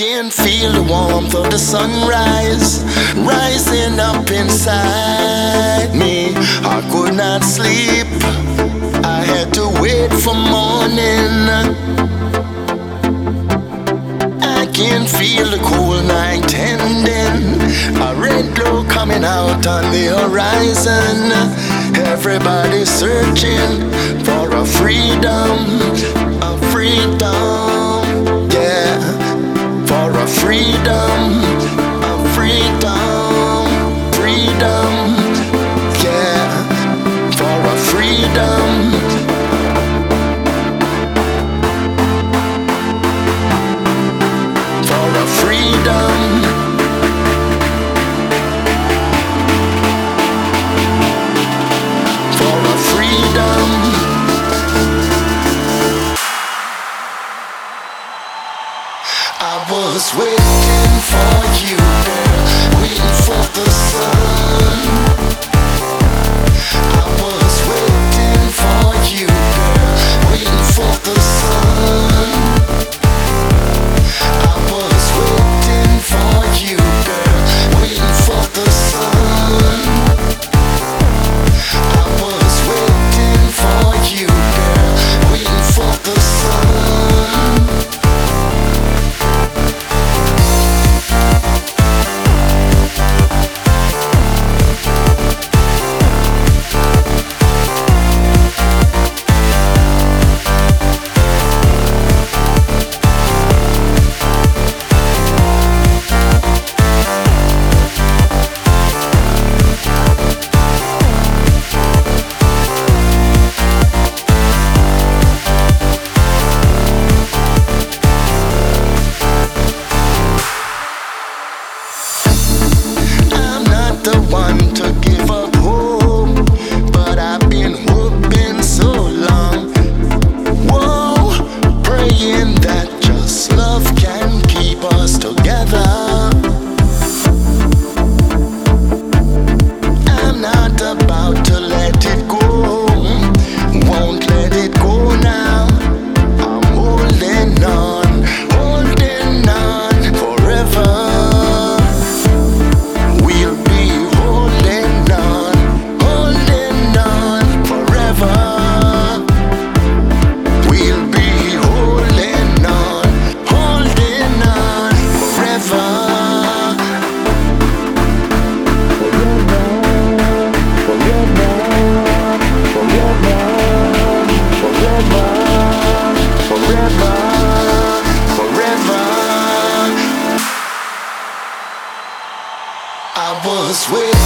can feel the warmth of the sunrise rising up inside me. I could not sleep, I had to wait for morning. I can feel the cold night ending, a red glow coming out on the horizon. Everybody searching for a freedom, a freedom freedom. sweet. this way.